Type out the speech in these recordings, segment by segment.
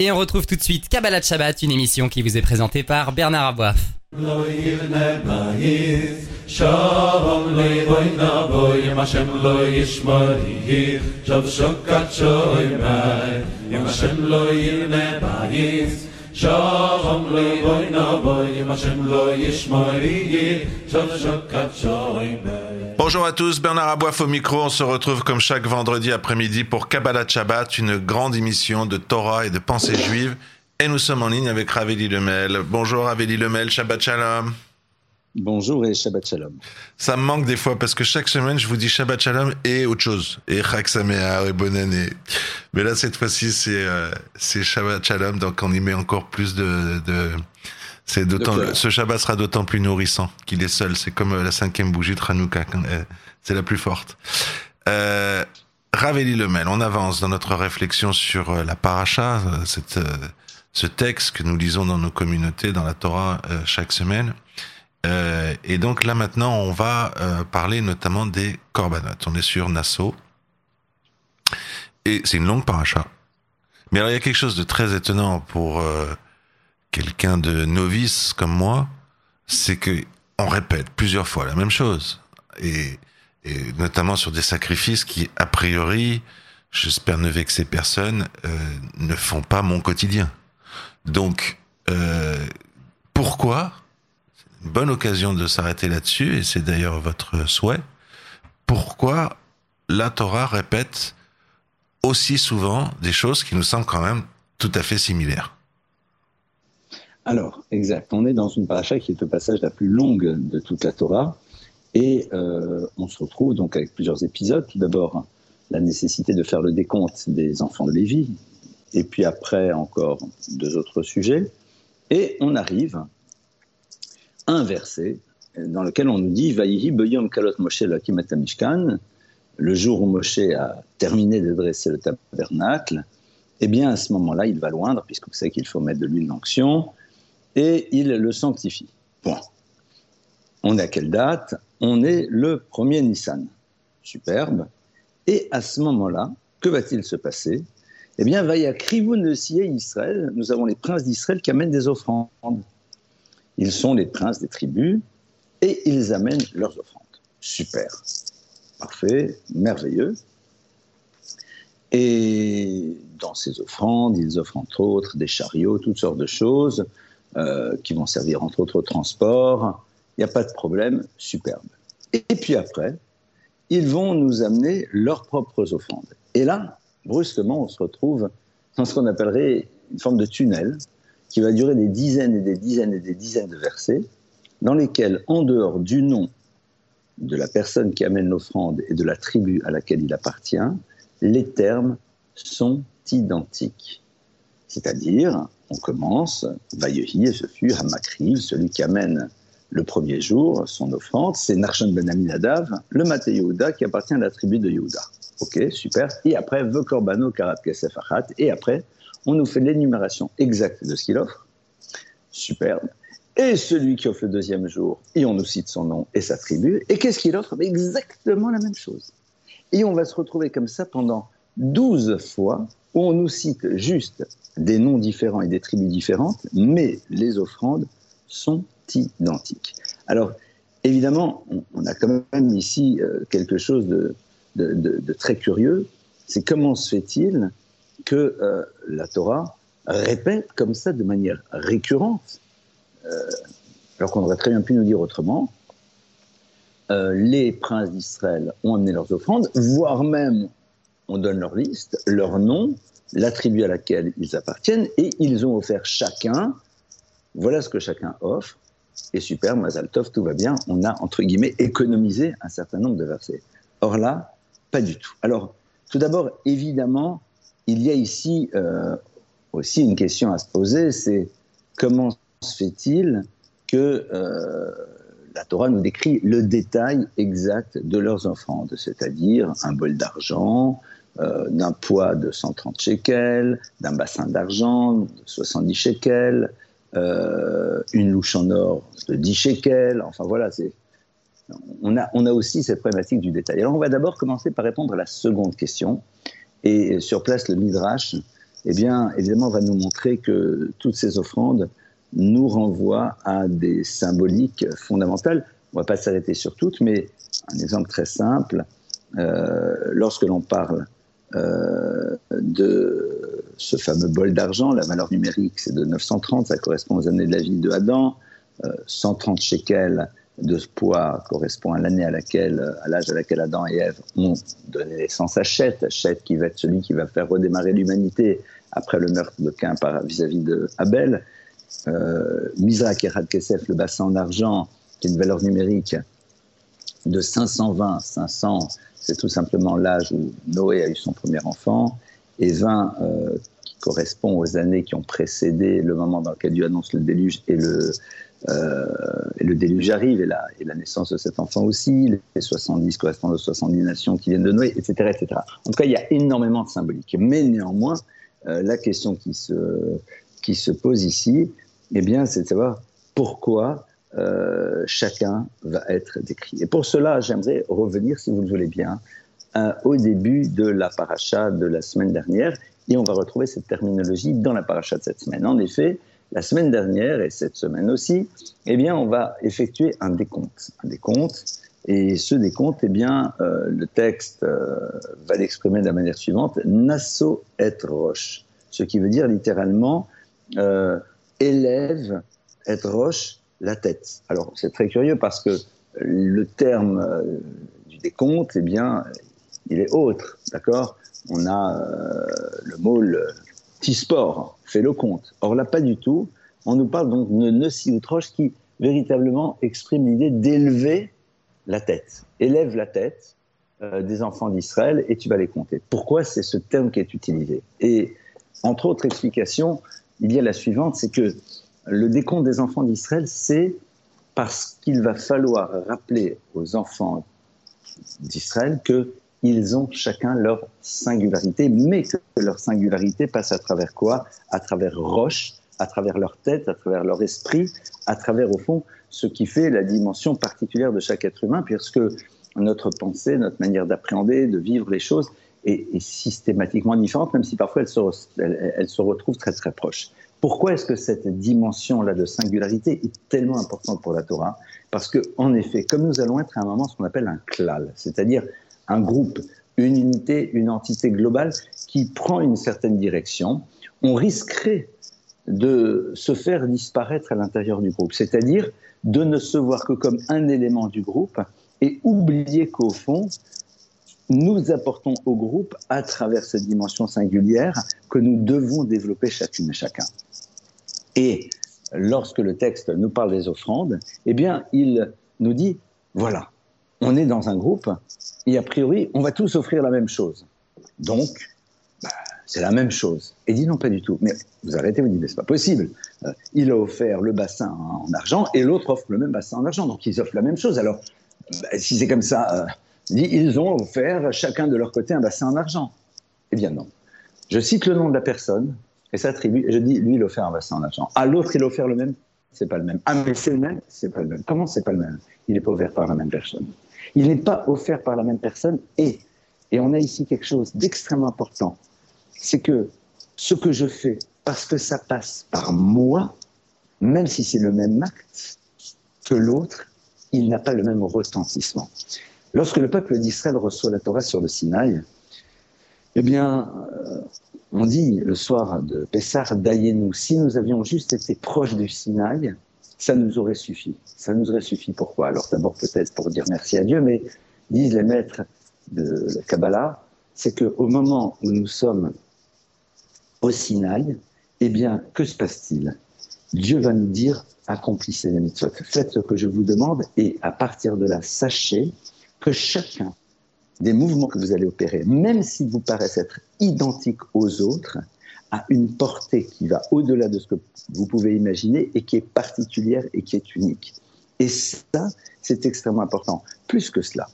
Et on retrouve tout de suite Kabbalah Shabbat, une émission qui vous est présentée par Bernard Aboif. Bonjour à tous, Bernard Aboif au micro. On se retrouve comme chaque vendredi après-midi pour Kabbalah Shabbat, une grande émission de Torah et de pensée juive. Et nous sommes en ligne avec Raveli Lemel. Bonjour Raveli Lemel, Shabbat Shalom. Bonjour et Shabbat Shalom. Ça me manque des fois parce que chaque semaine je vous dis Shabbat Shalom et autre chose. Et Chag et bonne année. Mais là cette fois-ci c'est euh, c'est Shabbat Shalom donc on y met encore plus de, de c'est d'autant ce Shabbat sera d'autant plus nourrissant qu'il est seul. C'est comme euh, la cinquième bougie de Hanouka. Euh, c'est la plus forte. Euh, Raveli Lemel, on avance dans notre réflexion sur la paracha, cette, ce texte que nous lisons dans nos communautés, dans la Torah chaque semaine. Euh, et donc là maintenant, on va euh, parler notamment des corbanotes. On est sur Nassau. Et c'est une longue paracha. Mais alors il y a quelque chose de très étonnant pour euh, quelqu'un de novice comme moi, c'est que on répète plusieurs fois la même chose. Et, notamment sur des sacrifices qui, a priori, j'espère ne vexer personne, ne font pas mon quotidien. Donc, pourquoi? Bonne occasion de s'arrêter là-dessus, et c'est d'ailleurs votre souhait. Pourquoi la Torah répète aussi souvent des choses qui nous semblent quand même tout à fait similaires? Alors, exact. On est dans une paracha qui est le passage la plus longue de toute la Torah, et euh, on se retrouve donc avec plusieurs épisodes. Tout d'abord, la nécessité de faire le décompte des enfants de Lévi, et puis après encore deux autres sujets. Et on arrive un verset dans lequel on nous dit Vayihi beyom kalot Moshe le jour où Moshe a terminé de dresser le tabernacle, eh bien à ce moment-là, il va loindre, puisque vous savez qu'il faut mettre de l'huile d'onction, et il le sanctifie. Bon. On est à quelle date? On est le premier Nissan. Superbe. Et à ce moment-là, que va-t-il se passer? Eh bien, Vaya Krivun Israël, nous avons les princes d'Israël qui amènent des offrandes. Ils sont les princes des tribus et ils amènent leurs offrandes. Super. Parfait, merveilleux. Et dans ces offrandes, ils offrent entre autres des chariots, toutes sortes de choses euh, qui vont servir entre autres au transport. Il n'y a pas de problème, superbe. Et puis après, ils vont nous amener leurs propres offrandes. Et là, brusquement, on se retrouve dans ce qu'on appellerait une forme de tunnel, qui va durer des dizaines et des dizaines et des dizaines de versets, dans lesquels, en dehors du nom de la personne qui amène l'offrande et de la tribu à laquelle il appartient, les termes sont identiques. C'est-à-dire, on commence, Vayehi, et ce fut Hamakriv, celui qui amène le premier jour son offrande, c'est Narshon ben Aminadav, le Maté Yehuda qui appartient à la tribu de Yehuda. Ok, super. Et après, Vekorbano Karat Kesef et après, on nous fait l'énumération exacte de ce qu'il offre. Superbe. Et celui qui offre le deuxième jour, et on nous cite son nom et sa tribu. Et qu'est-ce qu'il offre? Exactement la même chose. Et on va se retrouver comme ça pendant 12 fois on nous cite juste des noms différents et des tribus différentes, mais les offrandes sont identiques. Alors, évidemment, on, a quand même ici euh, quelque chose de, de très curieux. C'est comment se fait-il que euh, la Torah répète comme ça de manière récurrente, euh, alors qu'on aurait très bien pu nous dire autrement, euh, les princes d'Israël ont amené leurs offrandes, voire même on donne leur liste, leur nom, la tribu à laquelle ils appartiennent, et ils ont offert chacun, voilà ce que chacun offre, et super, Mazal Tov, tout va bien, on a, entre guillemets, économisé un certain nombre de versets. Or là, pas du tout. Alors, tout d'abord, évidemment, il y a ici euh, aussi une question à se poser, c'est comment se fait-il que euh, la Torah nous décrit le détail exact de leurs offrandes, c'est-à-dire un bol d'argent, euh, d'un poids de 130 shekels, d'un bassin d'argent de 70 shekels, une louche en or de 10 shekels, enfin voilà, on a, aussi cette problématique du détail. Alors on va d'abord commencer par répondre à la seconde question, et sur place, le Midrash eh bien, évidemment, va nous montrer que toutes ces offrandes nous renvoient à des symboliques fondamentales. On ne va pas s'arrêter sur toutes, mais un exemple très simple, euh, lorsque l'on parle euh, de ce fameux bol d'argent, la valeur numérique c'est de 930, ça correspond aux années de la vie de Adam, 130 shekels de poids correspond à l'année à laquelle, à l'âge à laquelle Adam et Ève ont donné naissance à Chet, Chet qui va être celui qui va faire redémarrer l'humanité après le meurtre de Cain vis-à-vis de Abel. Euh, et Kesef, le bassin en argent, qui est une valeur numérique de 520, 500, c'est tout simplement l'âge où Noé a eu son premier enfant, et 20 euh, qui correspond aux années qui ont précédé le moment dans lequel Dieu annonce le déluge et le, euh, le déluge arrive et la, et la, naissance de cet enfant aussi, les 70 correspondent aux 70 nations qui viennent de Noé, etc., etc. En tout cas, il y a énormément de symbolique. Mais néanmoins, euh, la question qui se, qui se pose ici, eh bien, c'est de savoir pourquoi euh, chacun va être décrit. Et pour cela, j'aimerais revenir, si vous le voulez bien, au début de la paracha de la semaine dernière, et on va retrouver cette terminologie dans la paracha de cette semaine. En effet, la semaine dernière et cette semaine aussi, eh bien, on va effectuer un décompte. Un décompte. Et ce décompte, eh bien, euh, le texte euh, va l'exprimer de la manière suivante Nasso et roche, ce qui veut dire littéralement élève et roche la tête. Alors, c'est très curieux parce que le terme euh, du décompte, eh bien, il est autre, d'accord? On a euh, le mot le, sport fait le compte. Or là, pas du tout. On nous parle donc de Nossi Outroche qui véritablement exprime l'idée d'élever la tête. Élève la tête euh, des enfants d'Israël et tu vas les compter. Pourquoi c'est ce terme qui est utilisé? Et entre autres explications, il y a la suivante, c'est que le décompte des enfants d'Israël, c'est parce qu'il va falloir rappeler aux enfants d'Israël que ils ont chacun leur singularité, mais que leur singularité passe à travers quoi? À travers Roche, à travers leur tête, à travers leur esprit, à travers, au fond, ce qui fait la dimension particulière de chaque être humain, puisque notre pensée, notre manière d'appréhender, de vivre les choses est, systématiquement différente, même si parfois elle se, elle, se retrouve très très proche. Pourquoi est-ce que cette dimension-là de singularité est tellement importante pour la Torah? Parce que, en effet, comme nous allons être à un moment ce qu'on appelle un klal, c'est-à-dire un groupe, une unité, une entité globale qui prend une certaine direction, on risquerait de se faire disparaître à l'intérieur du groupe, c'est-à-dire de ne se voir que comme un élément du groupe et oublier qu'au fond, nous apportons au groupe, à travers cette dimension singulière, que nous devons développer chacune et chacun. Et lorsque le texte nous parle des offrandes, eh bien, il nous dit, voilà, on est dans un groupe et a priori, on va tous offrir la même chose. Donc, bah, c'est la même chose. Et dit non, pas du tout. Mais vous arrêtez, vous dites, mais c'est pas possible. Euh, il a offert le bassin en argent et l'autre offre le même bassin en argent. Donc, ils offrent la même chose. Alors, bah, si c'est comme ça, euh, dit, ils ont offert chacun de leur côté un bassin en argent. Eh bien, non. Je cite le nom de la personne et s'attribue. Je dis, lui, il a offert un bassin en argent. À l'autre, il a offert le même. C'est pas le même. Ah, mais c'est le même? C'est pas le même. Comment c'est pas le même? Il n'est pas offert par la même personne. Il n'est pas offert par la même personne et, et on a ici quelque chose d'extrêmement important, c'est que ce que je fais, parce que ça passe par moi, même si c'est le même acte que l'autre, il n'a pas le même retentissement. Lorsque le peuple d'Israël reçoit la Torah sur le Sinaï, eh bien, euh, on dit le soir de Pessah, nous si nous avions juste été proches du Sinaï, ça nous aurait suffi. Ça nous aurait suffi. Pourquoi? Alors d'abord peut-être pour dire merci à Dieu, mais disent les maîtres de la Kabbalah, c'est qu'au moment où nous sommes au Sinaï, eh bien, que se passe-t-il? Dieu va nous dire accomplissez les mitzvot, faites ce que je vous demande, et à partir de là, sachez que chacun des mouvements que vous allez opérer, même s'ils vous paraissent être identiques aux autres, a une portée qui va au-delà de ce que vous pouvez imaginer et qui est particulière et qui est unique. Et ça, c'est extrêmement important. Plus que cela.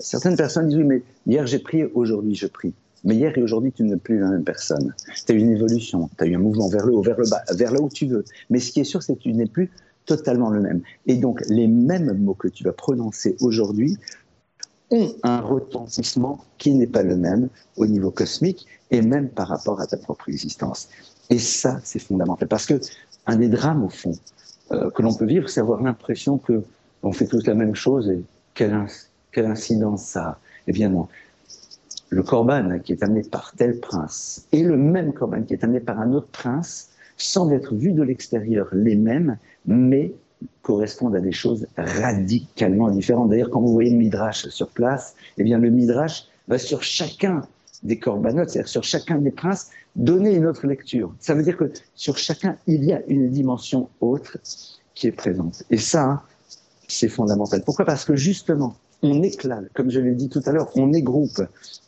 Certaines personnes disent oui, mais hier j'ai prié, aujourd'hui je prie. Mais hier et aujourd'hui, tu n'es plus la même personne. Tu as une évolution, tu as eu un mouvement vers le haut, vers le bas, vers là où tu veux. Mais ce qui est sûr, c'est que tu n'es plus totalement le même. Et donc, les mêmes mots que tu vas prononcer aujourd'hui ont un retentissement qui n'est pas le même au niveau cosmique et même par rapport à ta propre existence. Et ça, c'est fondamental. Parce que un des drames, au fond, euh, que l'on peut vivre, c'est avoir l'impression que on fait tous la même chose et quelle, quelle incidence ça a. Eh bien non. Le corban qui est amené par tel prince et le même corban qui est amené par un autre prince, sans être vu de l'extérieur les mêmes, mais correspondent à des choses radicalement différentes. D'ailleurs, quand vous voyez le Midrash sur place, eh bien, le Midrash va sur chacun des corbanotes, c'est-à-dire sur chacun des princes, donner une autre lecture. Ça veut dire que sur chacun, il y a une dimension autre qui est présente. Et ça, c'est fondamental. Pourquoi? Parce que justement, on éclale, comme je l'ai dit tout à l'heure, on est groupe.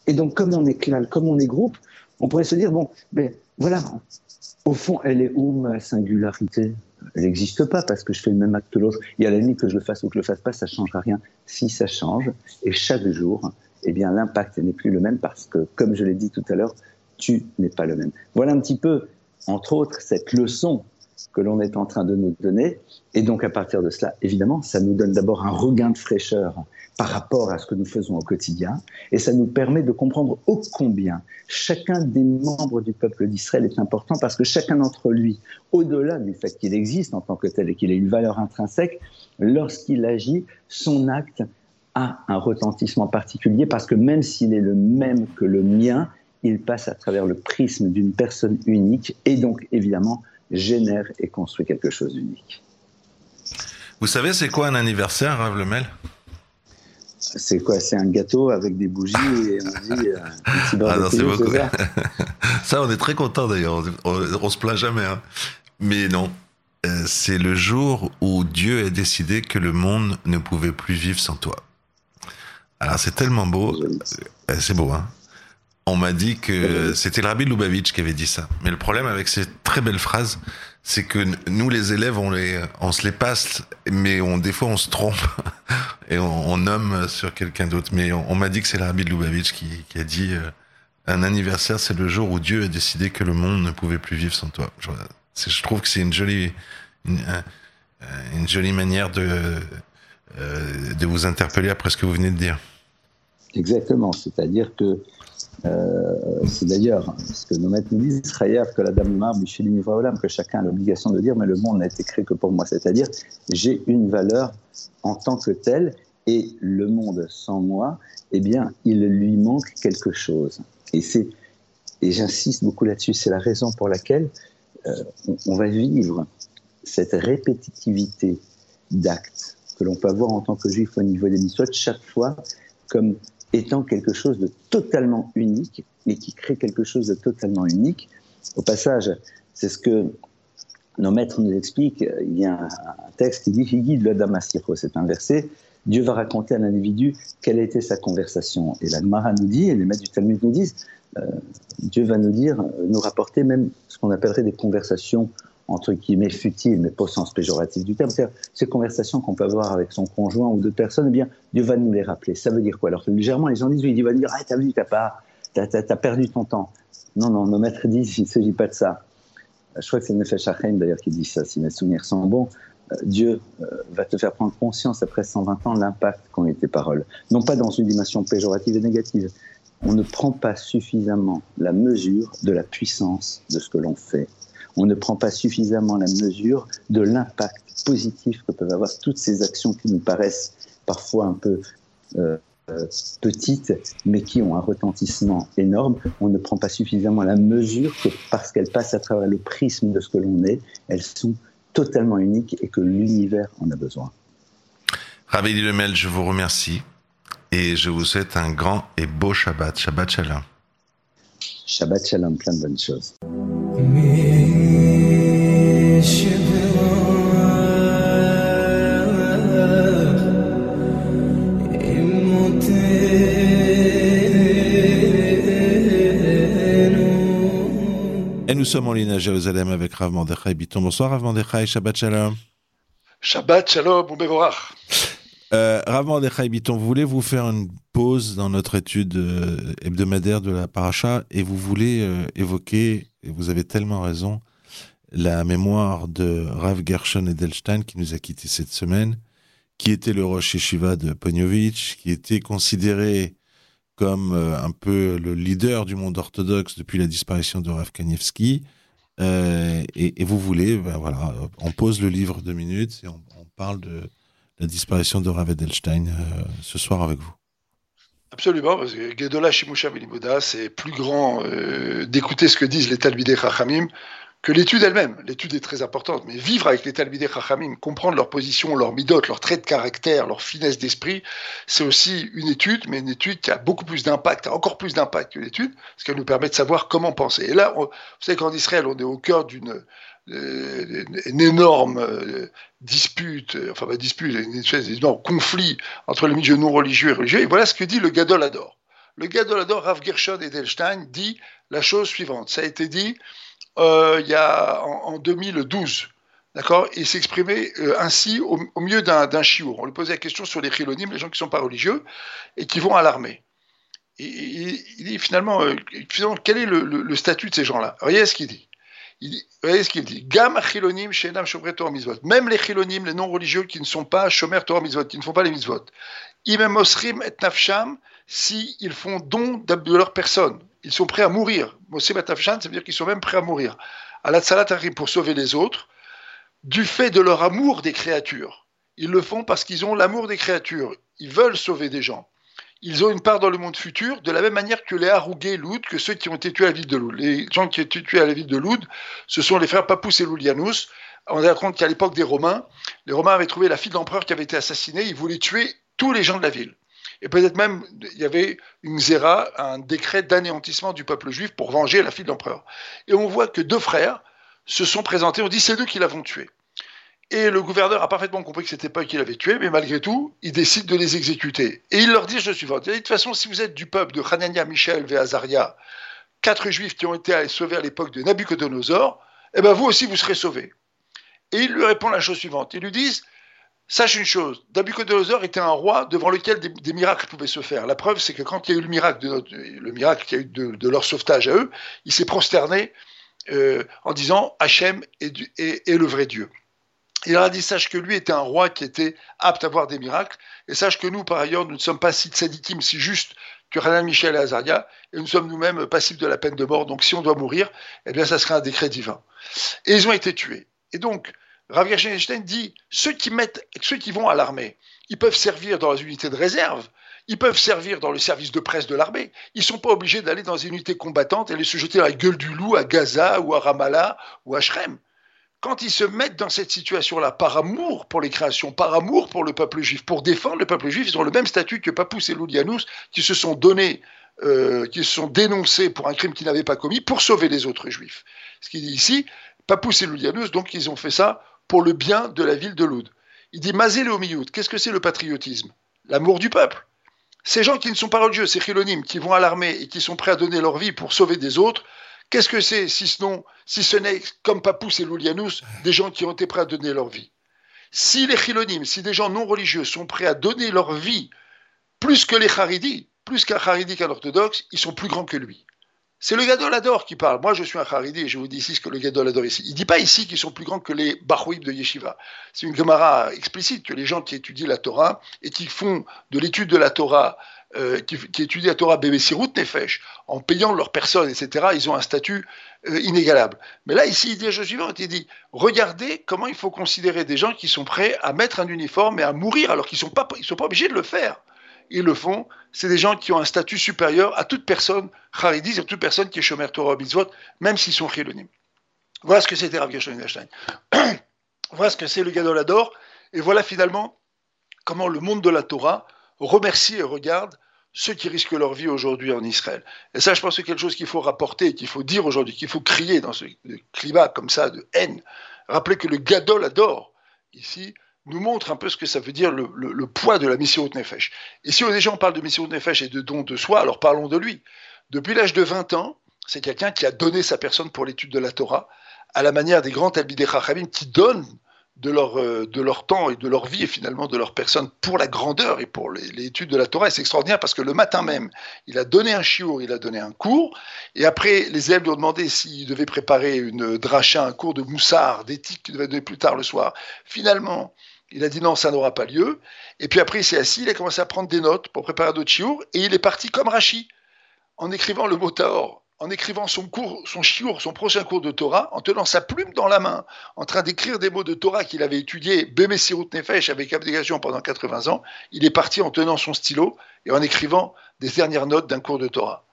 Et donc, comme on éclale, comme on est groupe, on pourrait se dire, bon, ben voilà, au fond, elle est où ma singularité? Elle n'existe pas parce que je fais le même acte que l'autre. Il y a la limite que je le fasse ou que je le fasse pas, ça ne changera rien. Si ça change, et chaque jour, eh bien, l'impact n'est plus le même parce que, comme je l'ai dit tout à l'heure, tu n'es pas le même. Voilà un petit peu, entre autres, cette leçon que l'on est en train de nous donner. Et donc, à partir de cela, évidemment, ça nous donne d'abord un regain de fraîcheur par rapport à ce que nous faisons au quotidien. Et ça nous permet de comprendre ô combien chacun des membres du peuple d'Israël est important parce que chacun d'entre lui, au-delà du fait qu'il existe en tant que tel et qu'il ait une valeur intrinsèque, lorsqu'il agit, son acte a un retentissement particulier parce que même s'il est le même que le mien, il passe à travers le prisme d'une personne unique et donc évidemment génère et construit quelque chose d'unique. Vous savez, c'est quoi un anniversaire, Rav Lemel? C'est quoi? C'est un gâteau avec des bougies et on dit euh, ah non, c'est beaucoup. Ça, on est très content d'ailleurs. On, on, se plaint jamais. Hein. Mais non, euh, c'est le jour où Dieu a décidé que le monde ne pouvait plus vivre sans toi. Alors c'est tellement beau. Euh, c'est beau, hein on m'a dit que c'était le Rabbi Lubavitch qui avait dit ça. Mais le problème avec ces très belles phrases, c'est que nous, les élèves, on, les, on se les passe, mais on, des fois, on se trompe et on, nomme sur quelqu'un d'autre. Mais on, m'a dit que c'est le Rabbi Lubavitch qui, qui a dit euh, un anniversaire, c'est le jour où Dieu a décidé que le monde ne pouvait plus vivre sans toi. Je, je trouve que c'est une jolie, une, euh, une, jolie manière de, euh, de vous interpeller après ce que vous venez de dire. Exactement. C'est-à-dire que c'est d'ailleurs ce que nos maîtres nous disent, que la dame que chacun a l'obligation de dire, mais le monde n'a été créé que pour moi. C'est-à-dire, j'ai une valeur en tant que telle, et le monde sans moi, eh bien, il lui manque quelque chose. Et c'est, et j'insiste beaucoup là-dessus, c'est la raison pour laquelle euh, on, va vivre cette répétitivité d'actes que l'on peut avoir en tant que juif au niveau des mitzvot chaque fois comme étant quelque chose de totalement unique, mais qui crée quelque chose de totalement unique. Au passage, c'est ce que nos maîtres nous expliquent. Il y a un texte qui dit Higid le Damasiro, c'est un verset. Dieu va raconter à l'individu quelle été sa conversation. Et la Gemara nous dit, et les maîtres du Talmud nous disent, euh, Dieu va nous dire, nous rapporter même ce qu'on appellerait des conversations entre guillemets futile, mais pas au sens péjoratif du terme. C'est-à-dire ces conversations qu'on peut avoir avec son conjoint ou d'autres personnes, eh bien, Dieu va nous les rappeler. Ça veut dire quoi? Alors légèrement, les gens disent, oui, Dieu va dire, ah, t'as vu, t'as pas, t'as, as, perdu ton temps. Non, non, nos maîtres disent, il ne s'agit pas de ça. Je crois que c'est Nefesh Hachem d'ailleurs qui dit ça, si mes souvenirs sont bons. Euh, Dieu euh, va te faire prendre conscience après 120 ans l'impact qu'ont eu tes paroles. Non pas dans une dimension péjorative et négative. On ne prend pas suffisamment la mesure de la puissance de ce que l'on fait on ne prend pas suffisamment la mesure de l'impact positif que peuvent avoir toutes ces actions qui nous paraissent parfois un peu euh, euh, petites, mais qui ont un retentissement énorme. On ne prend pas suffisamment la mesure que parce qu'elles passent à travers le prisme de ce que l'on est, elles sont totalement uniques et que l'univers en a besoin. Rabbi Lemel, je vous remercie et je vous souhaite un grand et beau Shabbat. Shabbat Shalom. Shabbat Shalom, plein de bonnes choses. Et nous sommes en ligne à Jérusalem avec Rav Mordechai Biton. Bonsoir Rav Mordechai, Shabbat Shalom. Shabbat Shalom, Oubevorach. Euh, Rav Mordechai Biton, vous voulez vous faire une pause dans notre étude euh, hebdomadaire de la paracha et vous voulez euh, évoquer, et vous avez tellement raison, la mémoire de Rav Gershon Edelstein qui nous a quittés cette semaine, qui était le Rosh Yeshiva de Ponyovitch, qui était considéré comme un peu le leader du monde orthodoxe depuis la disparition de Rav Kanievski. Et, vous voulez, ben voilà, on pose le livre deux minutes et on, parle de la disparition de Rav Edelstein ce soir avec vous. Absolument, parce que Gedola Shimusha c'est plus grand euh, d'écouter ce que disent les Talmidei Chachamim que l'étude elle-même. L'étude est très importante, mais vivre avec les Talmidei Chachamim, comprendre leur position, leur midot, leur trait de caractère, leur finesse d'esprit, c'est aussi une étude, mais une étude qui a beaucoup plus d'impact, encore plus d'impact que l'étude, parce qu'elle nous permet de savoir comment penser. Et là, vous savez qu'en Israël, on est au cœur d'une euh, une énorme euh, dispute, euh, enfin pas dispute, une espèce d'énorme conflit entre les milieux non religieux et religieux. Et voilà ce que dit le Gadol Ador. Le Gadol Ador, Rav Gershon Edelstein, dit la chose suivante. Ça a été dit il y a en, 2012. D'accord Il s'exprimait ainsi au, milieu d'un chiour. On lui posait la question sur les chilonymes, les gens qui ne sont pas religieux et qui vont à l'armée. il dit finalement, finalement, quel est le, statut de ces gens-là? Regardez ce qu'il dit? voyez ce qu'il dit? Gam chilonim shenam Torah. Même les chilonim, les non-religieux qui ne sont pas shomer Torah mitzvot, qui ne font pas les mitzvot. Imem osrim et nafsham, si ils font don de leur personne. Ils sont prêts à mourir. Mosrim et nafsham, ça veut dire qu'ils sont même prêts à mourir. À la pour sauver les autres, du fait de leur amour des créatures. Ils le font parce qu'ils ont l'amour des créatures. Ils veulent sauver des gens ils ont une part dans le monde futur, de la même manière que les Harougués Loud, que ceux qui ont été tués à la ville de Loud. Les gens qui ont été tués à la ville de Loud, ce sont les frères Papous et Loulianus. On a compte qu'à l'époque des Romains, les Romains avaient trouvé la fille de l'empereur qui avait été assassinée, ils voulaient tuer tous les gens de la ville. Et peut-être même, il y avait une zéra, un décret d'anéantissement du peuple juif pour venger la fille de l'empereur. Et on voit que deux frères se sont présentés, on dit c'est eux qui l'avons tué. Et le gouverneur a parfaitement compris que c'était pas eux qui l'avaient tué, mais malgré tout, il décide de les exécuter. Et il leur dit je suivant. De toute façon, si vous êtes du peuple de Hanania, Michel et Azaria, quatre juifs qui ont été sauvés à l'époque de Nabucodonosor, eh ben vous aussi vous serez sauvés. Et il lui répond la chose suivante. Ils lui disent Sache une chose, Nabucodonosor était un roi devant lequel des, miracles pouvaient se faire. La preuve, c'est que quand il y a eu le miracle, de leur sauvetage à eux, il s'est prosterné euh, en disant Hachem est, le vrai Dieu. Il leur a dit, sache que lui était un roi qui était apte à voir des miracles, et sache que nous, par ailleurs, nous ne sommes pas si tzadikim, si juste que Renan Michel et Azaria, et nous sommes nous-mêmes passifs de la peine de mort, donc si on doit mourir, eh bien ça serait un décret divin. Et ils ont été tués. Et donc, Rav Gershon dit, ceux qui, mettent, ceux qui vont à l'armée, ils peuvent servir dans les unités de réserve, ils peuvent servir dans le service de presse de l'armée. Ils ne sont pas obligés d'aller dans une unité combattante et aller se jeter dans la gueule du loup à Gaza ou à Ramallah ou à Shrem quand ils se mettent dans cette situation-là, par amour pour les créations, par amour pour le peuple juif, pour défendre le peuple juif, ils ont le même statut que Papous et Loulianous, qui se sont donnés, euh, qui se sont dénoncés pour un crime qu'ils n'avaient pas commis, pour sauver les autres juifs. Ce qu'il dit ici, Papous et Loulianous, donc ils ont fait ça pour le bien de la ville de Loud. Il dit Mazé le qu'est-ce que c'est le patriotisme? L'amour du peuple. Ces gens qui ne sont pas religieux, ces chilonymes, qui vont à l'armée et qui sont prêts à donner leur vie pour sauver des autres, Qu'est-ce que c'est, si ce, n'est, comme Papous et Loulianous, des gens qui ont été prêts à donner leur vie? Si les chilonymes, si des gens non religieux sont prêts à donner leur vie plus que les charidis, plus qu'un charidi qu'un orthodoxe, ils sont plus grands que lui. C'est le Gadol Ador qui parle. Moi, je suis un Haridi et je vous dis ici ce que le Gadol Ador ici. Il ne dit pas ici qu'ils sont plus grands que les Bahouïb de Yeshiva. C'est une Gemara explicite que les gens qui étudient la Torah et qui font de l'étude de la Torah euh, qui, étudient la Torah Bébé Sirout Nefesh, en payant leur personne, etc., ils ont un statut euh, inégalable. Mais là, ici, il dit la chose suivante, il dit, regardez comment il faut considérer des gens qui sont prêts à mettre un uniforme et à mourir alors qu'ils ne sont, sont pas obligés de le faire. Ils le font. C'est des gens qui ont un statut supérieur à toute personne, Haridis, à toute personne qui est Shomer Torah Mitzvot, même s'ils sont chilonymes. Voilà ce que c'était Rav Gershon voilà ce que c'est le Gadol Ador. Et voilà finalement comment le monde de la Torah remercie et regarde ceux qui risquent leur vie aujourd'hui en Israël. Et ça, je pense que c'est quelque chose qu'il faut rapporter, qu'il faut dire aujourd'hui, qu'il faut crier dans ce climat comme ça de haine. Rappelez que le Gadol adore, ici, nous montre un peu ce que ça veut dire le, poids de la mission Nefesh. Et si déjà on parle de mission Nefesh et de don de soi, alors parlons de lui. Depuis l'âge de 20 ans, c'est quelqu'un qui a donné sa personne pour l'étude de la Torah, à la manière des grands Talmidei Chachamim qui donnent de leur, euh, de leur temps et de leur vie et finalement de leur personne pour la grandeur et pour l'étude de la Torah. C'est extraordinaire parce que le matin même, il a donné un chiour, il a donné un cours, et après, les élèves lui ont demandé s'il devait préparer une dracha, un cours de moussard, d'éthique qu'il devait donner plus tard le soir. Finalement, Il a dit non, ça n'aura pas lieu. Et puis après, il s'est assis, il a commencé à prendre des notes pour préparer d'autres chiours, et il est parti comme Rachi, en écrivant le mot Taor, en écrivant son cours, son chiour, son prochain cours de Torah, en tenant sa plume dans la main, en train d'écrire des mots de Torah qu'il avait étudiés, Bemesirut Nefesh, avec abnégation pendant 80 ans. Il est parti en tenant son stylo et en écrivant des dernières notes d'un cours de Torah.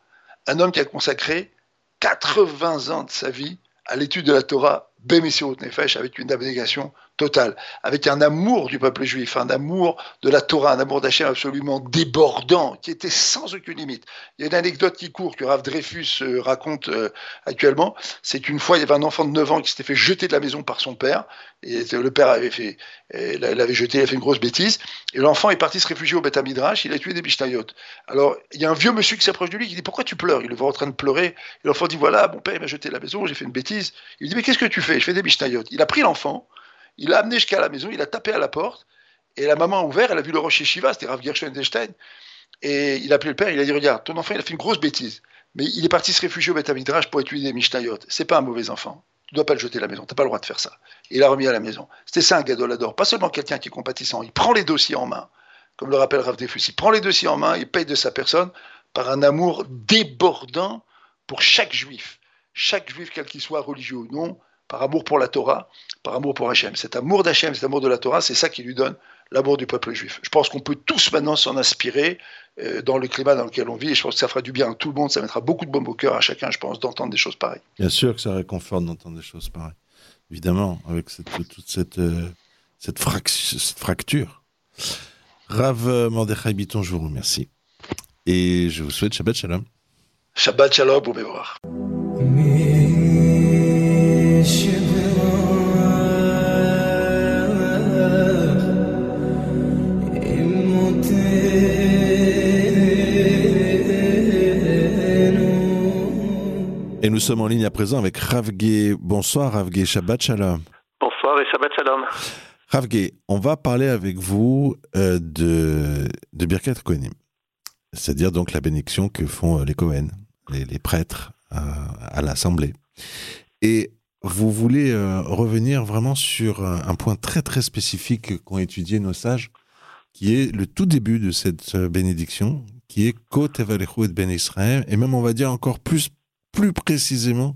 Un homme qui a consacré 80 ans de sa vie à l'étude de la Torah, Bemesirut Nefesh, avec une abnégation totale, avec un amour du peuple juif, un amour de la Torah, un amour d'Hachem absolument débordant, qui était sans aucune limite. Il y a une anecdote qui court que Rav Dreyfus euh, raconte euh, actuellement. C'est qu'une fois, il y avait un enfant de 9 ans qui s'était fait jeter de la maison par son père. Le père avait fait, l'avait jeté, il a fait une grosse bêtise. Et l'enfant est parti se réfugier au Beth Midrash, il a tué des bishtayot. Alors, il y a un vieux monsieur qui s'approche de lui, qui dit Pourquoi tu pleures? Il le voit en train de pleurer. Et l'enfant dit Voilà, mon père m'a jeté de la maison, j'ai fait une bêtise. Il dit Mais qu'est-ce que tu fais? Je fais des bishtayot. Il a pris l'enfant, il l'a amené jusqu'à la maison, il a tapé à la porte, et la maman a ouvert, elle a vu le rocher Shiva, c'était Rav Gershon Einstein, et il a appelé le père, il a dit Regarde, ton enfant, il a fait une grosse bêtise, mais il est parti se réfugier au Beth Midrash pour étudier des Mishnayot. C'est pas un mauvais enfant. Tu dois pas le jeter à la maison, tu n'as pas le droit de faire ça. il l'a remis à la maison. C'était ça un gadolador, pas seulement quelqu'un qui est compatissant, il prend les dossiers en main, comme le rappelle Rav Defus, il prend les dossiers en main, il paye de sa personne par un amour débordant pour chaque juif. Chaque juif, quel qu'il soit religieux ou non, par amour pour la Torah, par amour pour Hachem. Cet amour d'Hachem, cet amour de la Torah, c'est ça qui lui donne l'amour du peuple juif. Je pense qu'on peut tous maintenant s'en inspirer euh, dans le climat dans lequel on vit, et je pense que ça fera du bien à tout le monde, ça mettra beaucoup de baume au cœur à chacun, je pense, d'entendre des choses pareilles. Bien sûr que ça réconforte d'entendre des choses pareilles. Évidemment, avec toute cette, euh, cette, fracture. Rav Mordechai Biton, je vous remercie. Et je vous souhaite Shabbat Shalom. Shabbat Shalom, vous voir. Et nous sommes en ligne à présent avec Ravgé. Bonsoir Ravgé, Shabbat Shalom. Bonsoir et Shabbat Shalom. Ravgé, on va parler avec vous euh, de, de Birkat Kohenim, c'est-à-dire donc la bénédiction que font euh, les Kohen, les, prêtres euh, à l'Assemblée. Et vous voulez revenir vraiment sur un point très très spécifique qu'ont étudié nos sages, qui est le tout début de cette bénédiction, qui est Kot et Ben Israël, et même on va dire encore plus plus précisément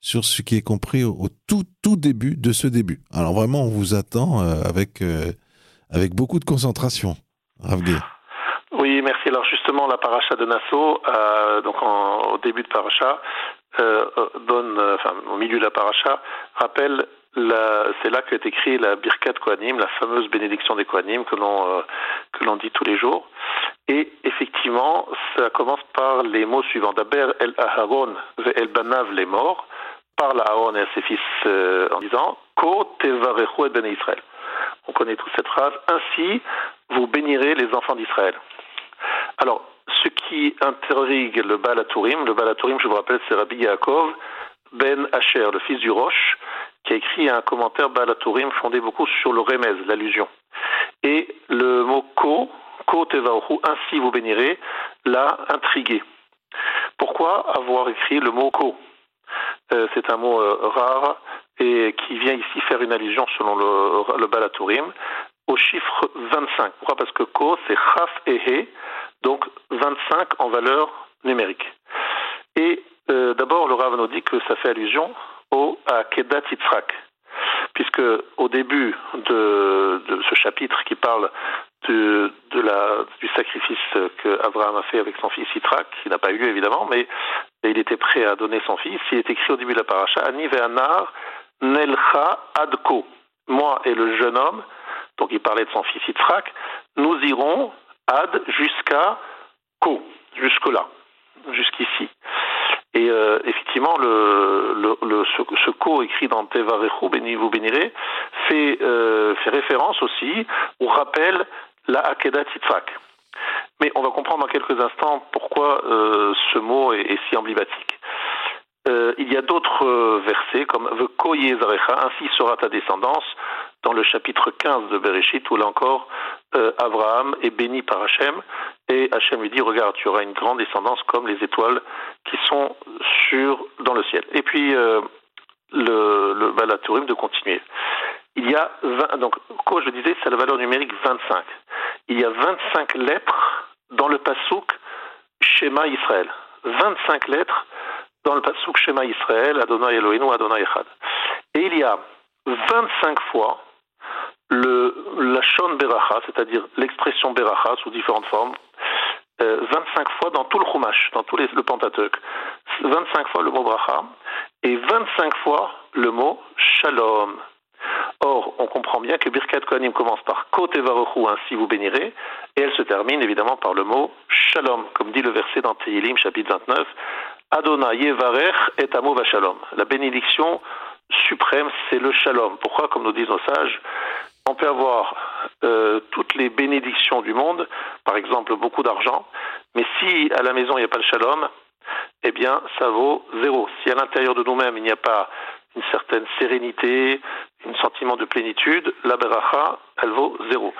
sur ce qui est compris au, tout, tout début de ce début. Alors vraiment, on vous attend euh, avec, euh, avec beaucoup de concentration. Ravgé. Oui, merci. Alors justement, la paracha de Nassau, euh, donc au début de paracha, au milieu de la paracha, rappelle c'est là qu'est écrit la Birkat Kohanim, la fameuse bénédiction des Kohanim que l'on que l'on dit tous les jours. Et effectivement, ça commence par les mots suivants. D'abord, El Aharon ve El Banav les morts, parle à Aaron et à ses fils euh, en disant Ko tevarechu et ben Israël. On connaît toute cette phrase. Ainsi, vous bénirez les enfants d'Israël. Alors, ce qui intrigue le Balatourim, le Balatourim, je vous rappelle, c'est Rabbi Yaakov ben Asher, le fils du Roche, qui a écrit un commentaire Balatourim fondé beaucoup sur le remez, l'allusion. Et le mot ko, ko tevaohu, ainsi vous bénirez, l'a intrigué. Pourquoi avoir écrit le mot ko euh, C'est un mot euh, rare et qui vient ici faire une allusion, selon le, le Balatourim, au chiffre 25. Pourquoi? Parce que ko, c'est chaf et he, donc 25 en valeur numérique. Et euh, d'abord, le Rav nous dit que ça fait allusion au à Kedat Yitzhak, puisque au début de, ce chapitre qui parle de, la, du sacrifice que Abraham a fait avec son fils Yitzhak, qui n'a pas eu lieu évidemment, mais il était prêt à donner son fils, il est écrit au début de la paracha, Ani ve'anar nelcha adko. Moi et le jeune homme, donc il parlait de son fils Yitzhak, nous irons ad jusqu'à ko, jusque-là, jusqu'ici. Et euh, effectivement, le, le, ce, ce co écrit dans Tevarechu, béni vous bénirez, fait, euh, fait référence aussi ou rappelle la Akedat Yitzhak. Mais on va comprendre dans quelques instants pourquoi euh, ce mot est, est si emblématique. Euh, il y a d'autres euh, versets comme Zarecha, ainsi sera ta descendance, dans le chapitre 15 de Bereshit, où là encore, euh, Abraham est béni par Hachem, et Hachem lui dit, regarde, tu auras une grande descendance comme les étoiles qui sont sur, dans le ciel. Et puis, le, le Balatourim de continuer. il y a 20, donc, comme je disais, c'est la valeur numérique 25. Il y a 25 lettres dans le pasouk Shema Israël. 25 lettres dans le pasouk Shema Israël, Adonai Eloheinu, Adonai Echad. Et il y a 25 fois le, la Shon Beracha, c'est-à-dire l'expression Beracha sous différentes formes, 25 euh, fois dans tout le Chumash, dans tout le Pentateuch. 25 fois le mot Bracha et 25 fois le mot Shalom. Or, on comprend bien que Birkat Kohanim commence par Kote Varochu, ainsi vous bénirez, et elle se termine évidemment par le mot Shalom, comme dit le verset dans Tehilim, chapitre 29, Adonai Yevarech et Amo Shalom. La bénédiction suprême, c'est le Shalom. Pourquoi, comme nous disent nos sages, on peut avoir euh, toutes les du monde, par exemple beaucoup d'argent, mais si à la maison il n'y a pas le Shalom, eh bien ça vaut zéro. Si à l'intérieur de nous-mêmes il n'y a pas une certaine sérénité, un sentiment de plénitude, la beracha, elle vaut zéro.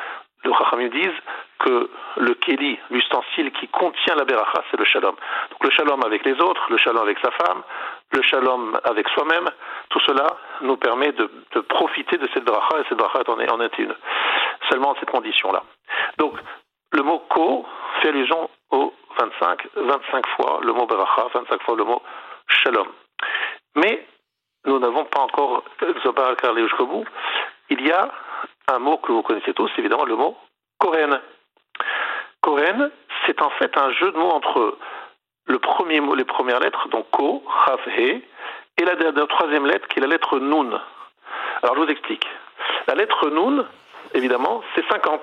Le Chachamim disent que le keli, l'ustensile qui contient la beracha, c'est le shalom. Donc le shalom avec les autres, le shalom avec sa femme, le shalom avec soi-même, tout cela nous permet de, profiter de cette bracha, et cette bracha en est, en est une. Seulement cette condition-là. Donc, le mot ko fait allusion au 25, 25 fois le mot beracha, 25 fois le mot shalom. Mais nous n'avons pas encore allé jusqu'au bout. Il y a un mot que vous connaissez tous, évidemment le mot Kohen. Kohen, c'est en fait un jeu de mots entre le premier mot, les premières lettres, donc Ko, Chav, He, et la, troisième lettre qui est la lettre Nun. Alors je vous explique. La lettre Nun, évidemment, c'est 50.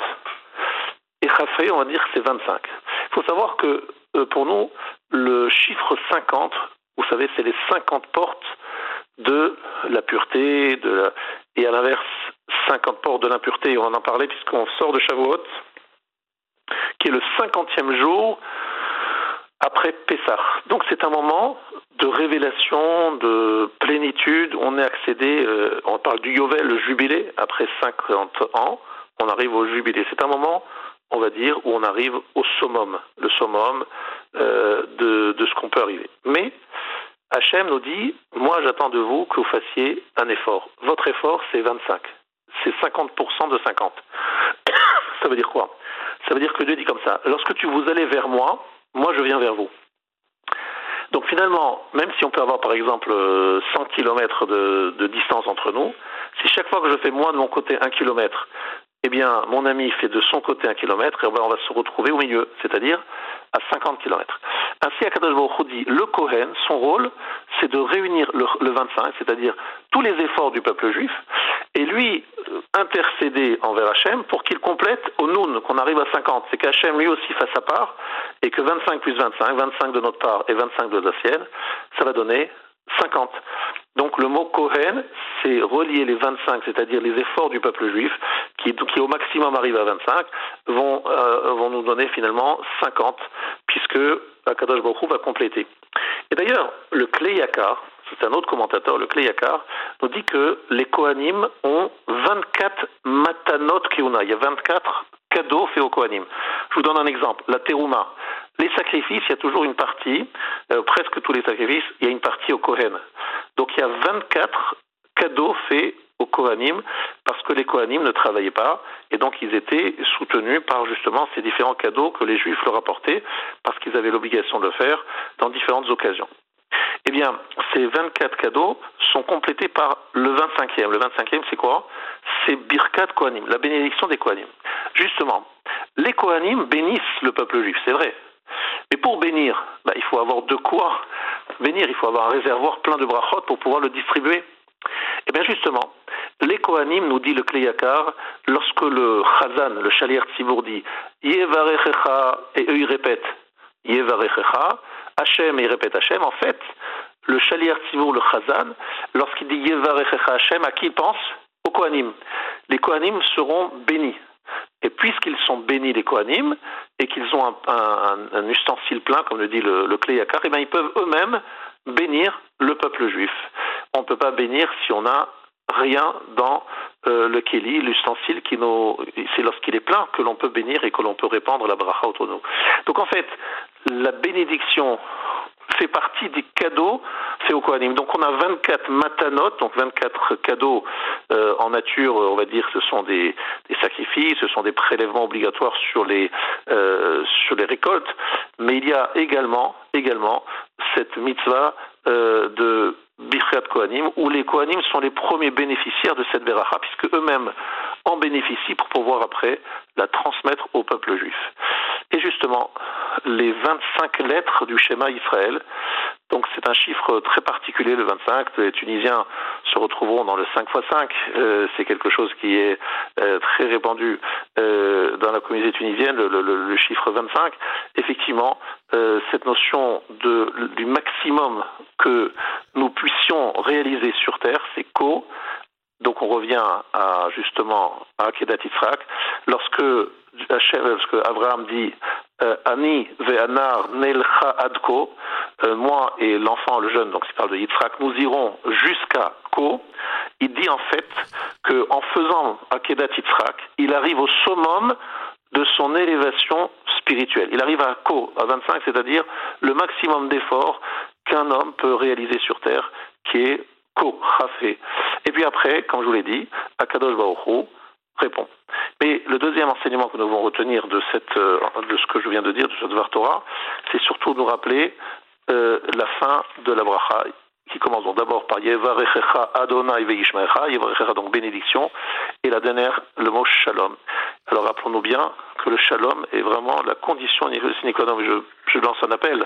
Et He, on va dire c'est 25. Il faut savoir que euh, pour nous, le chiffre 50, vous savez, c'est les 50 portes de la pureté, et à l'inverse, 50 portes de l'impureté, on en a parlé puisqu'on sort de Shavuot, qui est le 50e jour après Pessah. Donc c'est un moment de révélation, de plénitude. On est accédé, euh, on parle du Yovel, le jubilé, après 50 ans, on arrive au jubilé. C'est un moment, on va dire, où on arrive au summum, le summum euh, de, de ce qu'on peut arriver. Mais Hachem nous dit, moi j'attends de vous que vous fassiez un effort. Votre effort, c'est 25. C'est 50% de 50. ça veut dire quoi? Ça veut dire que Dieu dit comme ça, lorsque tu vous allez vers moi, moi je viens vers vous. Donc finalement, même si on peut avoir par exemple 100 km de, distance entre nous, si chaque fois que je fais moi de mon côté un kilomètre, eh bien, mon ami fait de son côté un kilomètre, et on va se retrouver au milieu, c'est-à-dire à 50 kilomètres. Ainsi, Akadosh Baruch dit, le Kohen, son rôle, c'est de réunir le, 25, c'est-à-dire tous les efforts du peuple juif, et lui euh, intercéder envers Hachem pour qu'il complète au Noun, qu'on arrive à 50. C'est qu'Hachem lui aussi fasse sa part, et que 25 plus 25, 25 de notre part et 25 de la sienne, ça va donner 50. Donc le mot Kohen, c'est relier les 25, c'est-à-dire les efforts du peuple juif, qui, qui au maximum arrivent à 25, vont, euh, vont nous donner finalement 50, puisque Akadosh Baruch va compléter. Et d'ailleurs, le Kleyakar, c'est un autre commentateur, le Kleyakar, nous dit que les Kohanim ont 24 matanot keuna, il y a 24 cadeaux faits aux Kohanim. Je vous donne un exemple, la Teruma. Les sacrifices, il y a toujours une partie, euh, presque tous les sacrifices, il y a une partie au Kohen. Donc il y a 24 cadeaux faits aux Kohanim parce que les Kohanim ne travaillaient pas et donc ils étaient soutenus par justement ces différents cadeaux que les Juifs leur apportaient parce qu'ils avaient l'obligation de le faire dans différentes occasions. Eh bien, ces 24 cadeaux sont complétés par le 25e. Le 25e, c'est quoi? C'est Birkat Kohanim, la bénédiction des Kohanim. Justement, les Kohanim bénissent le peuple juif, c'est vrai. Mais pour bénir, bah, il faut avoir de quoi bénir, il faut avoir un réservoir plein de brachot pour pouvoir le distribuer. Eh bien justement, les Kohanim, nous dit le Kleyakar, lorsque le Chazan, le Chalier Tzibour dit Yevarechecha, et eux ils répètent Yevarechecha, Hachem et ils répètent Hachem, en fait, le Chalier Tzibour, le Chazan, lorsqu'il dit Yevarechecha Hachem, à qui pense? Aux Kohanim. Les Kohanim seront bénis. Et puisqu'ils sont bénis les Kohanim et qu'ils ont un, ustensile plein, comme le dit le, le Kleyakar, eh bien ils peuvent eux-mêmes bénir le peuple juif. On ne peut pas bénir si on n'a rien dans euh, le keli, l'ustensile qui nous, c'est lorsqu'il est plein que l'on peut bénir et que l'on peut répandre la bracha autour de nous. Donc en fait, la bénédiction fait partie des cadeaux faits au Kohanim. Donc on a 24 matanot, donc 24 cadeaux euh, en nature, on va dire ce sont des, sacrifices, ce sont des prélèvements obligatoires sur les, euh, sur les récoltes, mais il y a également, également cette mitzvah de Bichrat Kohanim, où les Kohanim sont les premiers bénéficiaires de cette Beracha, puisque eux-mêmes en bénéficient pour pouvoir après la transmettre au peuple juif. Et justement, les 25 lettres du schéma Israël, donc c'est un chiffre très particulier, le 25. Les Tunisiens se retrouveront dans le 5 x 5. Euh, c'est quelque chose qui est euh, très répandu euh, dans la communauté tunisienne, le, le, le chiffre 25. Effectivement, euh, cette notion de, du maximum que nous puissions réaliser sur Terre, c'est co. Donc on revient à justement à Kedat Yitzhak. Lorsque lorsque Abraham dit euh, Ani ve'anar nelcha adko, euh, moi et l'enfant, le jeune, donc il parle de Yitzhak, nous irons jusqu'à Ko, il dit en fait qu'en faisant Akedat Yitzhak, il arrive au summum de son élévation spirituelle. Il arrive à Ko, à 25, c'est-à-dire le maximum d'efforts qu'un homme peut réaliser sur Terre, qui est Ko, Chafé. Et puis après, comme je vous l'ai dit, Akadosh Baruch répond. Mais le deuxième enseignement que nous devons retenir de, cette, euh, de ce que je viens de dire, de cette Dvar Torah, c'est surtout nous rappeler euh, la fin de la bracha, qui commence donc d'abord par Yevarechecha Adonai Veishmecha, Yevarechecha donc bénédiction, et la dernière, le mot Shalom. Alors rappelons-nous bien que le Shalom est vraiment la condition sine qua non. Je, je lance un appel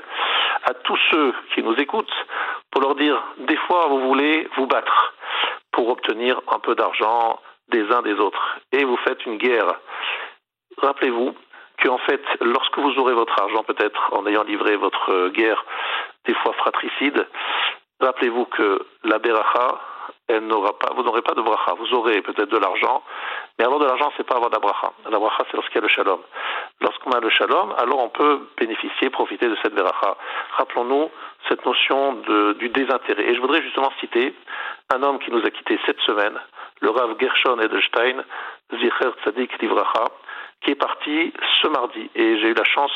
à tous ceux qui nous écoutent pour leur dire, des fois vous voulez vous battre pour obtenir un peu d'argent, des uns des autres. Et vous faites une guerre. Rappelez-vous qu'en fait, lorsque vous aurez votre argent, peut-être en ayant livré votre guerre, des fois fratricide, rappelez-vous que la beracha, n'aura pas, vous n'aurez pas de bracha. Vous aurez peut-être de l'argent, mais avoir de l'argent, c'est pas avoir de la bracha. La bracha, c'est lorsqu'il y a le shalom. Lorsqu'on a le shalom, alors on peut bénéficier, profiter de cette beracha. Rappelons-nous cette notion du désintérêt. Et je voudrais justement citer un homme qui nous a quittés cette semaine, le Rav Gershon Edelstein, Zicher Tzadik Livracha, qui est parti ce mardi. Et j'ai eu la chance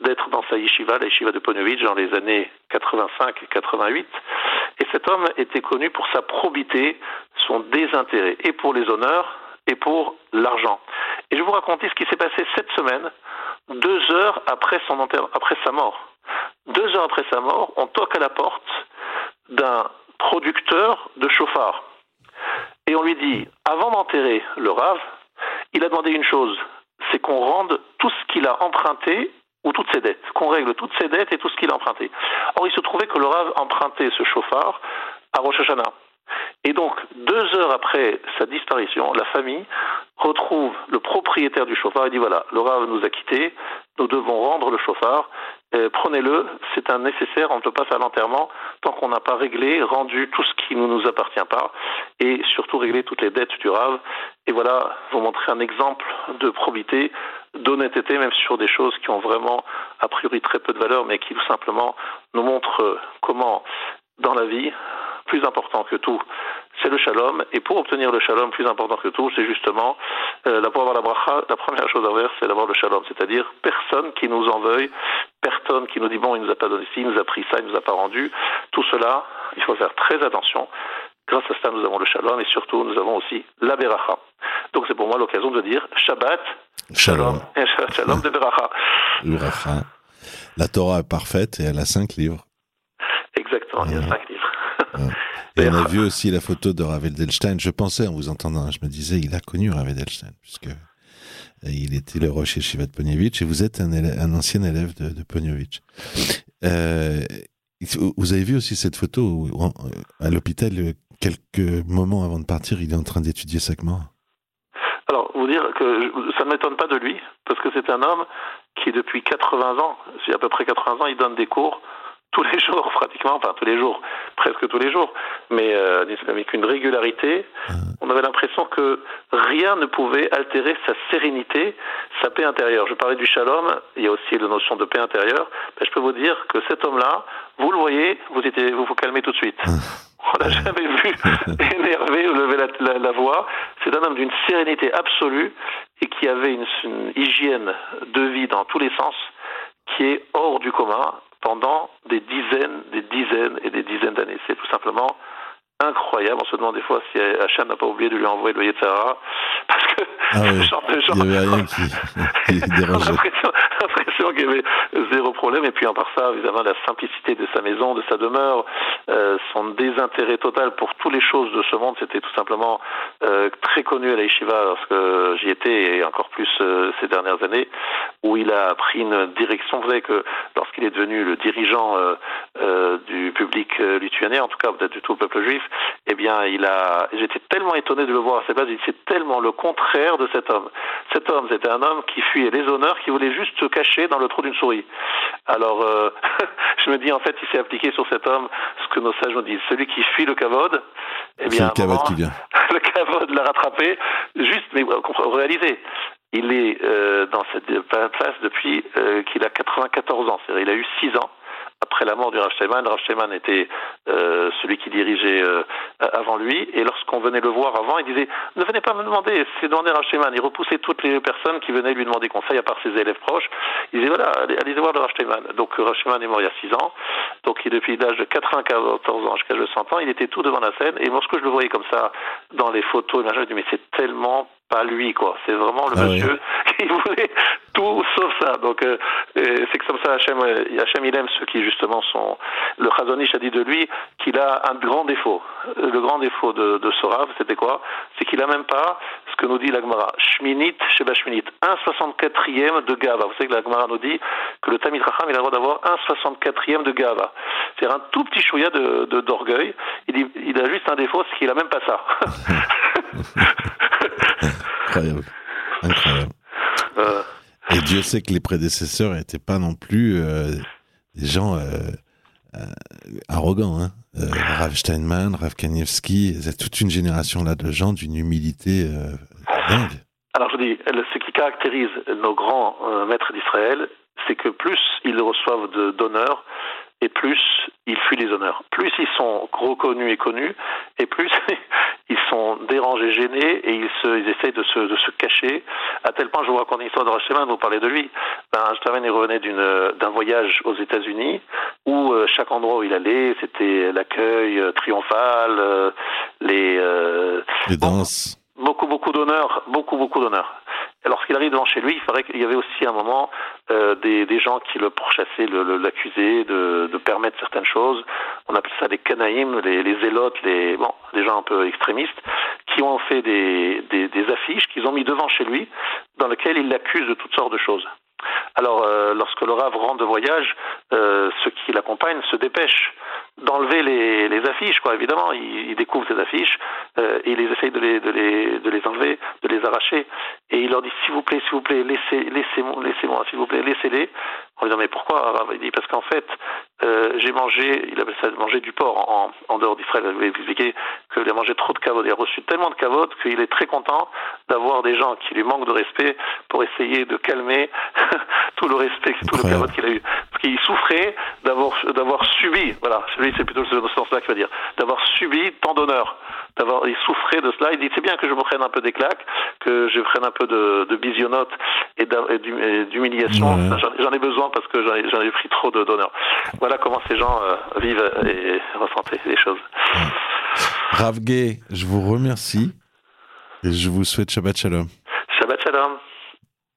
d'être dans sa yeshiva, la yeshiva de Ponovitch, dans les années 85 et 88. Et cet homme était connu pour sa probité, son désintérêt, et pour les honneurs, et pour l'argent. Et je vous raconter ce qui s'est passé cette semaine, deux heures après, son après sa mort. Deux heures après sa mort, on toque à la porte d'un producteur de chauffards. Et on lui dit, avant d'enterrer le Rav, il a demandé une chose, c'est qu'on rende tout ce qu'il a emprunté ou toutes ses dettes, qu'on règle toutes ses dettes et tout ce qu'il a emprunté. Or, il se trouvait que le Rav empruntait ce chauffard à Rosh. Et donc, deux heures après sa disparition, la famille retrouve le propriétaire du chauffard et dit voilà, le Rav nous a quittés, nous devons rendre le chauffard, euh, prenez-le, c'est un nécessaire, on ne peut pas faire l'enterrement tant qu'on n'a pas réglé, rendu tout ce qui ne nous appartient pas, et surtout régler toutes les dettes du Rav. Et voilà, vous montrer un exemple de probité, d'honnêteté, même sur des choses qui ont vraiment, a priori, très peu de valeur, mais qui tout simplement nous montrent comment, dans la vie, plus important que tout, c'est le shalom. Et pour obtenir le shalom plus important que tout, c'est justement, euh, pour avoir la bracha, la première chose à faire, c'est d'avoir le shalom. C'est-à-dire personne qui nous en veuille, personne qui nous dit bon, il nous a pas donné ci, il nous a pris ça, il nous a pas rendu. Tout cela, il faut faire très attention. Grâce à cela, nous avons le shalom et surtout, nous avons aussi la beracha. Donc c'est pour moi l'occasion de dire Shabbat, shalom, shalom, shalom de beracha. Beracha. La Torah est parfaite et elle a cinq livres. Exactement, il y a cinq livres. Et on a vu aussi la photo de Rav Edelstein. Je pensais en vous entendant, je me disais, il a connu Rav Edelstein, puisque il était le rocher Shiva de et vous êtes un, élève, un ancien élève de, de. Euh, vous avez vu aussi cette photo où, à l'hôpital, quelques moments avant de partir, il est en train d'étudier Sakma Alors, vous dire que ça ne m'étonne pas de lui, parce que c'est un homme qui, depuis 80 ans, à peu près 80 ans, il donne des cours tous les jours pratiquement, enfin tous les jours, presque tous les jours, mais euh, avec une régularité, on avait l'impression que rien ne pouvait altérer sa sérénité, sa paix intérieure. Je parlais du shalom, il y a aussi la notion de paix intérieure. Ben, je peux vous dire que cet homme-là, vous le voyez, vous étiez, vous vous calmez tout de suite. On l'a jamais vu énervé ou lever la, la, la voix. C'est un homme d'une sérénité absolue et qui avait une, une hygiène de vie dans tous les sens qui est hors du commun pendant des dizaines, des dizaines et des dizaines d'années. C'est tout simplement incroyable. On se demande des fois si Hachem n'a pas oublié de lui envoyer le Yetzara. Parce que ah oui. il n'y avait rien qui, qui dérangeait. l'impression qu'il y avait zéro problème. Et puis, en part ça, évidemment, la simplicité de sa maison, de sa demeure, euh, son désintérêt total pour toutes les choses de ce monde, c'était tout simplement euh, très connu à la Yeshiva lorsque j'y étais, et encore plus euh, ces dernières années, où il a pris une direction. Vous savez que lorsqu'il est devenu le dirigeant du public lituanien, en tout cas peut-être du tout le peuple juif, eh bien, il a. J'étais tellement étonné de le voir à cette place. C'est tellement le contraire de cet homme. Cet homme, c'était un homme qui fuyait les honneurs, qui voulait juste se cacher dans le trou d'une souris. Alors, euh, je me dis, en fait, il s'est appliqué sur cet homme ce que nos sages nous disent. Celui qui fuit le cavode, eh bien, le cavode qui vient. le cavode l'a rattrapé. Juste, mais réalisez, il est euh, dans cette place depuis euh, qu'il a 94 ans. C'est-à-dire, il a eu 6 ans après la mort du Rav Sheiman. Rav était euh, celui qui dirigeait euh, avant lui. Et lorsqu'on venait le voir avant, il disait Ne venez pas me demander, c'est demander Rav Sheiman. Il repoussait toutes les personnes qui venaient lui demander conseil, à part ses élèves proches. Il disait Voilà, allez, voir le Rav. Donc Rav est mort il y a 6 ans. Donc il, depuis l'âge de 94 ans jusqu'à 100 ans, il était tout devant la scène. Et lorsque je le voyais comme ça dans les photos, je me dis Mais c'est tellement pas lui, quoi. C'est vraiment le ah monsieur qui voulait tout sauf ça. Donc, euh, c'est comme ça, Hachem, Hachem, il aime ceux qui, justement, sont. Le Chazonish a dit de lui qu'il a un grand défaut. Le grand défaut de, de Sorav, c'était quoi? C'est qu'il a même pas ce que nous dit l'Agmara. Shminit, Sheba Shminit. 1,64e de Gava. Vous savez que l'Agmara nous dit que le Tamid Racham, il a le droit d'avoir 1,64e de Gava. C'est un tout petit chouïa d'orgueil. De, d'orgueil. il, il a juste un défaut, c'est qu'il a même pas ça. Incroyable. Incroyable. Euh. Et Dieu sait que les prédécesseurs n'étaient pas non plus euh, des gens euh, arrogants. Hein. Rav Steinman, Rav Kanievski, c'est toute une génération là de gens d'une humilité dingue. Alors je dis, ce qui caractérise nos grands maîtres d'Israël, c'est que plus ils reçoivent d'honneur, et plus ils fuient les honneurs. Plus ils sont reconnus et connus, et plus ils sont dérangés, gênés, et ils, se, ils essayent de se, de se cacher, à tel point, je vous raconte une histoire de Racheman, vous parlez de lui. Ben, il revenait d'un voyage aux États-Unis, où euh, chaque endroit où il allait, c'était l'accueil euh, triomphal, euh, les... les danses. Beaucoup, beaucoup d'honneur, beaucoup, beaucoup d'honneur. Lorsqu'il arrive devant chez lui, il faudrait qu'il y avait aussi un moment euh, des, gens qui le pourchassaient, l'accusaient de, permettre certaines choses. On appelle ça des canaïms, les, les zélotes, les bon, des gens un peu extrémistes, qui ont fait des affiches qu'ils ont mis devant chez lui, dans lesquelles ils l'accusent de toutes sortes de choses. Alors, euh, lorsque le Rav rentre de voyage, euh, ceux qui l'accompagnent se dépêchent d'enlever les, les, affiches, quoi. Évidemment, ils découvrent ces affiches euh, et ils essayent de les, de, les, de les enlever, de les arracher. Et il leur dit, s'il vous plaît, s'il vous plaît, laissez, laissez-moi, laissez-moi, s'il vous plaît, laissez-les. On lui dit, mais pourquoi? Il dit, parce qu'en fait, euh, j'ai mangé, il appelle ça manger du porc en, en dehors d'Israël. Je vais expliquer qu'il a mangé trop de cavodes. Il a reçu tellement de cavodes qu'il est très content d'avoir des gens qui lui manquent de respect pour essayer de calmer tout le respect, tout le cavote qu'il a eu. Parce qu'il souffrait d'avoir, d'avoir subi, voilà, celui c'est plutôt ce sens-là qu'il va dire, d'avoir subi tant d'honneur. D'avoir, il souffrait de cela. Il dit c'est bien que je me prenne un peu des claques, que je prenne un peu de, de et, d'humiliation. J'en ai besoin parce que j'en ai, pris trop d'honneur. Voilà comment ces gens euh, vivent et ressentent les choses. Rav je vous remercie et je vous souhaite Shabbat Shalom. Shabbat Shalom.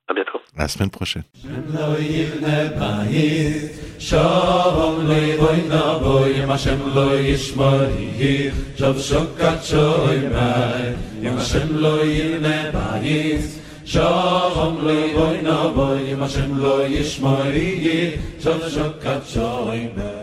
עד יתו. להסמן פרושה. שם לא יבנה בית, שום לא יבוי נבוי, אם השם לא ישמור יהיך, שוב שוקת שוי מי, אם השם לא יבנה בית, שום לא נבוי, אם השם לא ישמור יהיך, שוב שוקת שוי מי.